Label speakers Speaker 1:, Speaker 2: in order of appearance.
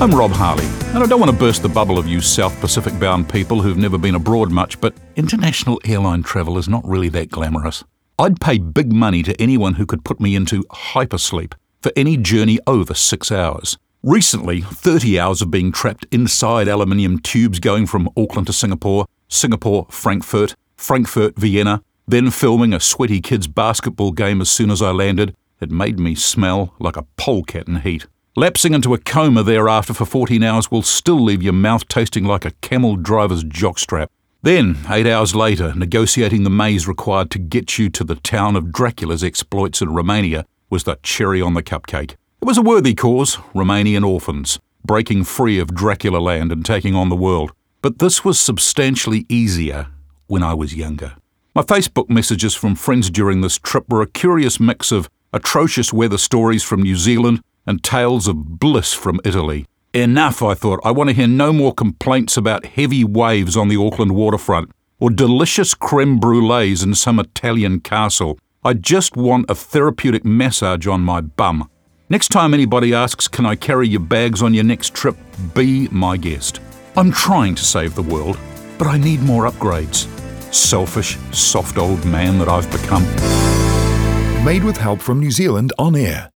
Speaker 1: I'm Rob Harley, and I don't want to burst the bubble of you South Pacific bound people who've never been abroad much, but international airline travel is not really that glamorous. I'd pay big money to anyone who could put me into hypersleep for any journey over six hours. Recently, 30 hours of being trapped inside aluminium tubes going from Auckland to Singapore, Singapore, Frankfurt, Frankfurt, Vienna, then filming a sweaty kid's basketball game as soon as I landed, it made me smell like a polecat in heat. Lapsing into a coma thereafter for 14 hours will still leave your mouth tasting like a camel driver's jockstrap. Then, eight hours later, negotiating the maze required to get you to the town of Dracula's exploits in Romania was the cherry on the cupcake. It was a worthy cause, Romanian orphans, breaking free of Dracula land and taking on the world. But this was substantially easier when I was younger. My Facebook messages from friends during this trip were a curious mix of atrocious weather stories from New Zealand and tales of bliss from Italy. Enough, I thought. I want to hear no more complaints about heavy waves on the Auckland waterfront or delicious creme brulees in some Italian castle. I just want a therapeutic massage on my bum. Next time anybody asks, Can I carry your bags on your next trip? Be my guest. I'm trying to save the world, but I need more upgrades. Selfish, soft old man that I've become.
Speaker 2: Made with help from New Zealand on air.